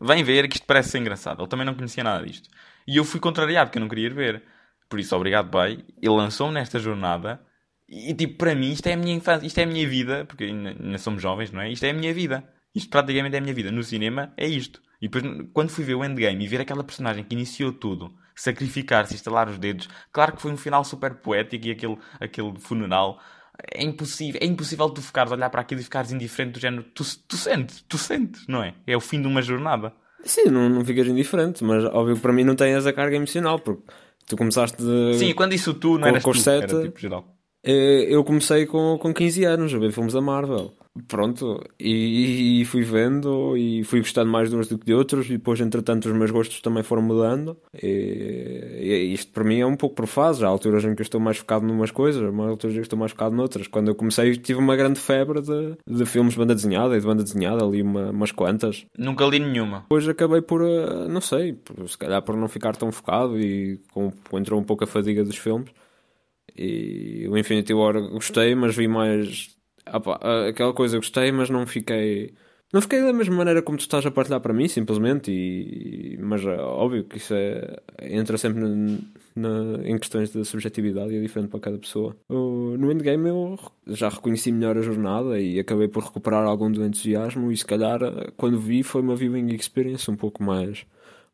Vem ver que isto parece ser engraçado. Ele também não conhecia nada disto. E eu fui contrariado, porque eu não queria ir ver. Por isso, obrigado, pai. Ele lançou-me nesta jornada. E, tipo, para mim, isto é a minha infância, isto é a minha vida. Porque ainda, ainda somos jovens, não é? Isto é a minha vida. Isto praticamente é a minha vida. No cinema, é isto. E depois, quando fui ver o Endgame e ver aquela personagem que iniciou tudo, sacrificar-se, instalar os dedos, claro que foi um final super poético e aquele, aquele funeral é impossível, é impossível tu ficares a olhar para aquilo e ficares indiferente do género. Tu, tu sentes, tu sentes, não é? É o fim de uma jornada. Sim, não, não ficas indiferente, mas óbvio que para mim não tem essa carga emocional, porque tu começaste de. Sim, quando isso tu não eras tu, era tipo geral. Eh, eu comecei com, com 15 anos a ver filmes da Marvel. Pronto, e, e, fui vendo e fui gostando mais de uns do que de outros, e depois, entretanto, os meus gostos também foram mudando. E, e isto para mim é um pouco por fases. Há alturas em que eu estou mais focado numas coisas, há alturas em que estou mais focado noutras. Quando eu comecei, tive uma grande febre de, de filmes de banda desenhada e de banda desenhada, ali uma, umas quantas. Nunca li nenhuma. Depois acabei por, eh, não sei, por, se calhar por não ficar tão focado e com, entrou um pouco a fadiga dos filmes. E o Infinity War gostei, mas vi mais Opa, aquela coisa gostei, mas não fiquei. Não fiquei da mesma maneira como tu estás a partilhar para mim, simplesmente. E, mas é óbvio que isso é, entra sempre na, na, em questões de subjetividade e é diferente para cada pessoa. O, no endgame eu já reconheci melhor a jornada e acabei por recuperar algum do entusiasmo. E se calhar, quando vi, foi uma viewing experience um pouco mais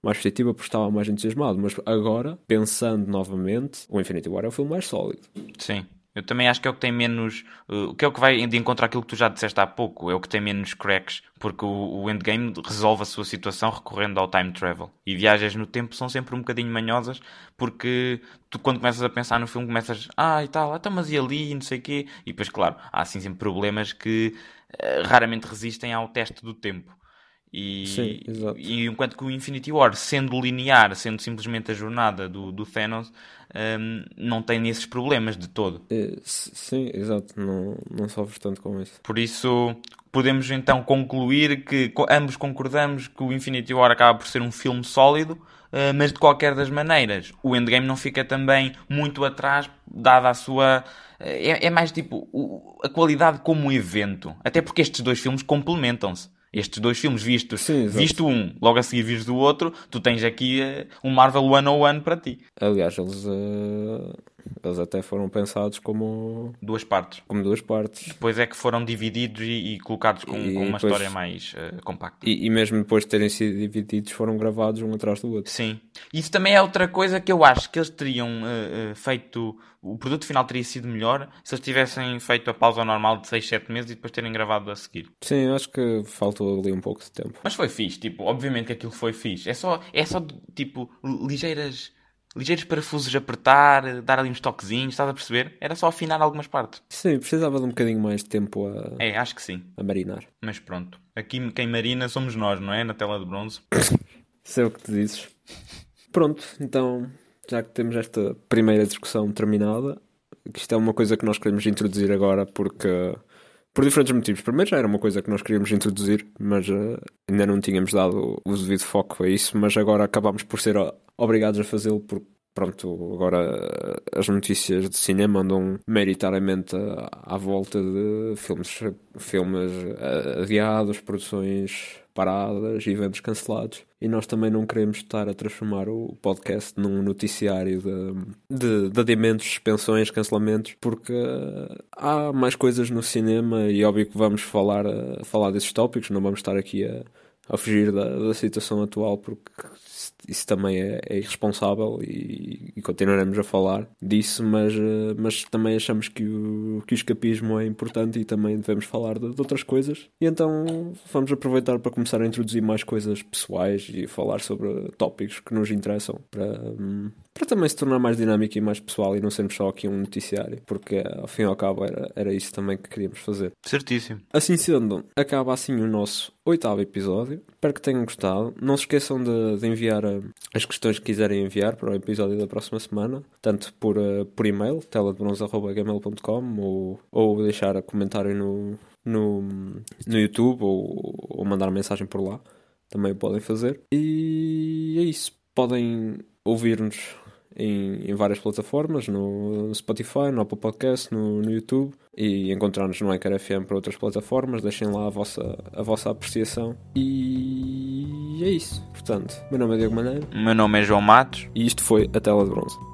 mais positiva porque estava mais entusiasmado. Mas agora, pensando novamente, o Infinity War é o filme mais sólido. Sim. Eu também acho que é o que tem menos. Uh, que é o que vai de encontrar aquilo que tu já disseste há pouco. É o que tem menos cracks. Porque o, o endgame resolve a sua situação recorrendo ao time travel. E viagens no tempo são sempre um bocadinho manhosas. Porque tu, quando começas a pensar no filme, começas. Ah, e tal, então, mas e ali, e não sei o quê. E depois, claro, há assim sempre problemas que uh, raramente resistem ao teste do tempo. E, Sim, e enquanto que o Infinity War, sendo linear, sendo simplesmente a jornada do, do Thanos, um, não tem esses problemas de todo. É, sim, exato, não, não sofres tanto com isso. Por isso, podemos então concluir que ambos concordamos que o Infinity War acaba por ser um filme sólido, uh, mas de qualquer das maneiras, o Endgame não fica também muito atrás, dada a sua. É, é mais tipo a qualidade como evento. Até porque estes dois filmes complementam-se estes dois filmes vistos, Sim, visto um, logo a seguir visto o outro, tu tens aqui uh, um Marvel 101 para ti. Aliás, eles, uh, eles até foram pensados como duas partes. Como duas partes. Depois é que foram divididos e, e colocados com, e com uma depois, história mais uh, compacta. E, e, mesmo depois de terem sido divididos, foram gravados um atrás do outro. Sim. Isso também é outra coisa que eu acho que eles teriam feito o produto final teria sido melhor se eles tivessem feito a pausa normal de 6, 7 meses e depois terem gravado a seguir. Sim, acho que faltou ali um pouco de tempo. Mas foi fixe, tipo, obviamente que aquilo foi fixe. É só, é só tipo, ligeiras, ligeiros parafusos apertar, dar ali uns toquezinhos, estás a perceber? Era só afinar algumas partes. Sim, precisava de um bocadinho mais de tempo a. É, acho que sim. A marinar. Mas pronto, aqui quem marina somos nós, não é? Na tela de bronze. Sei o que te dizes. Pronto, então já que temos esta primeira discussão terminada, que isto é uma coisa que nós queremos introduzir agora porque por diferentes motivos. Primeiro já era uma coisa que nós queríamos introduzir, mas uh, ainda não tínhamos dado o devido foco a isso, mas agora acabámos por ser obrigados a fazê-lo porque pronto, agora as notícias de cinema andam meritariamente à, à volta de filmes, filmes eh, adiados, produções paradas, eventos cancelados. E nós também não queremos estar a transformar o podcast num noticiário de, de, de adiamentos, suspensões, cancelamentos, porque há mais coisas no cinema e óbvio que vamos falar, falar desses tópicos, não vamos estar aqui a, a fugir da, da situação atual, porque isso também é, é irresponsável e, e, continuaremos a falar disso, mas, eh, mas também achamos que o, que o escapismo é importante e também devemos falar de, de, outras coisas. E então vamos aproveitar para começar a introduzir mais coisas pessoais e falar sobre tópicos que nos interessam para, hum, para também se tornar mais dinâmico e mais pessoal e não sermos só aqui um noticiário, porque ao fim e ao cabo era, era isso também que queríamos fazer. Certíssimo. Assim sendo, acaba assim o nosso oitavo episódio. Espero que tenham gostado. Não se esqueçam de, de enviar uh, as questões que quiserem enviar para o episódio da próxima semana, tanto por, uh, por e-mail, teladebronze.gmail.com ou, ou deixar comentário no, no, no YouTube ou, ou mandar mensagem por lá. Também podem fazer. E é isso. Podem ouvir-nos em, em várias plataformas, no Spotify, no Apple Podcast, no, no YouTube e encontrar-nos no Anchor FM para outras plataformas. Deixem lá a vossa, a vossa apreciação e é isso. Portanto, meu nome é Diego Maneiro. Meu nome é João Matos e isto foi a Tela de Bronze.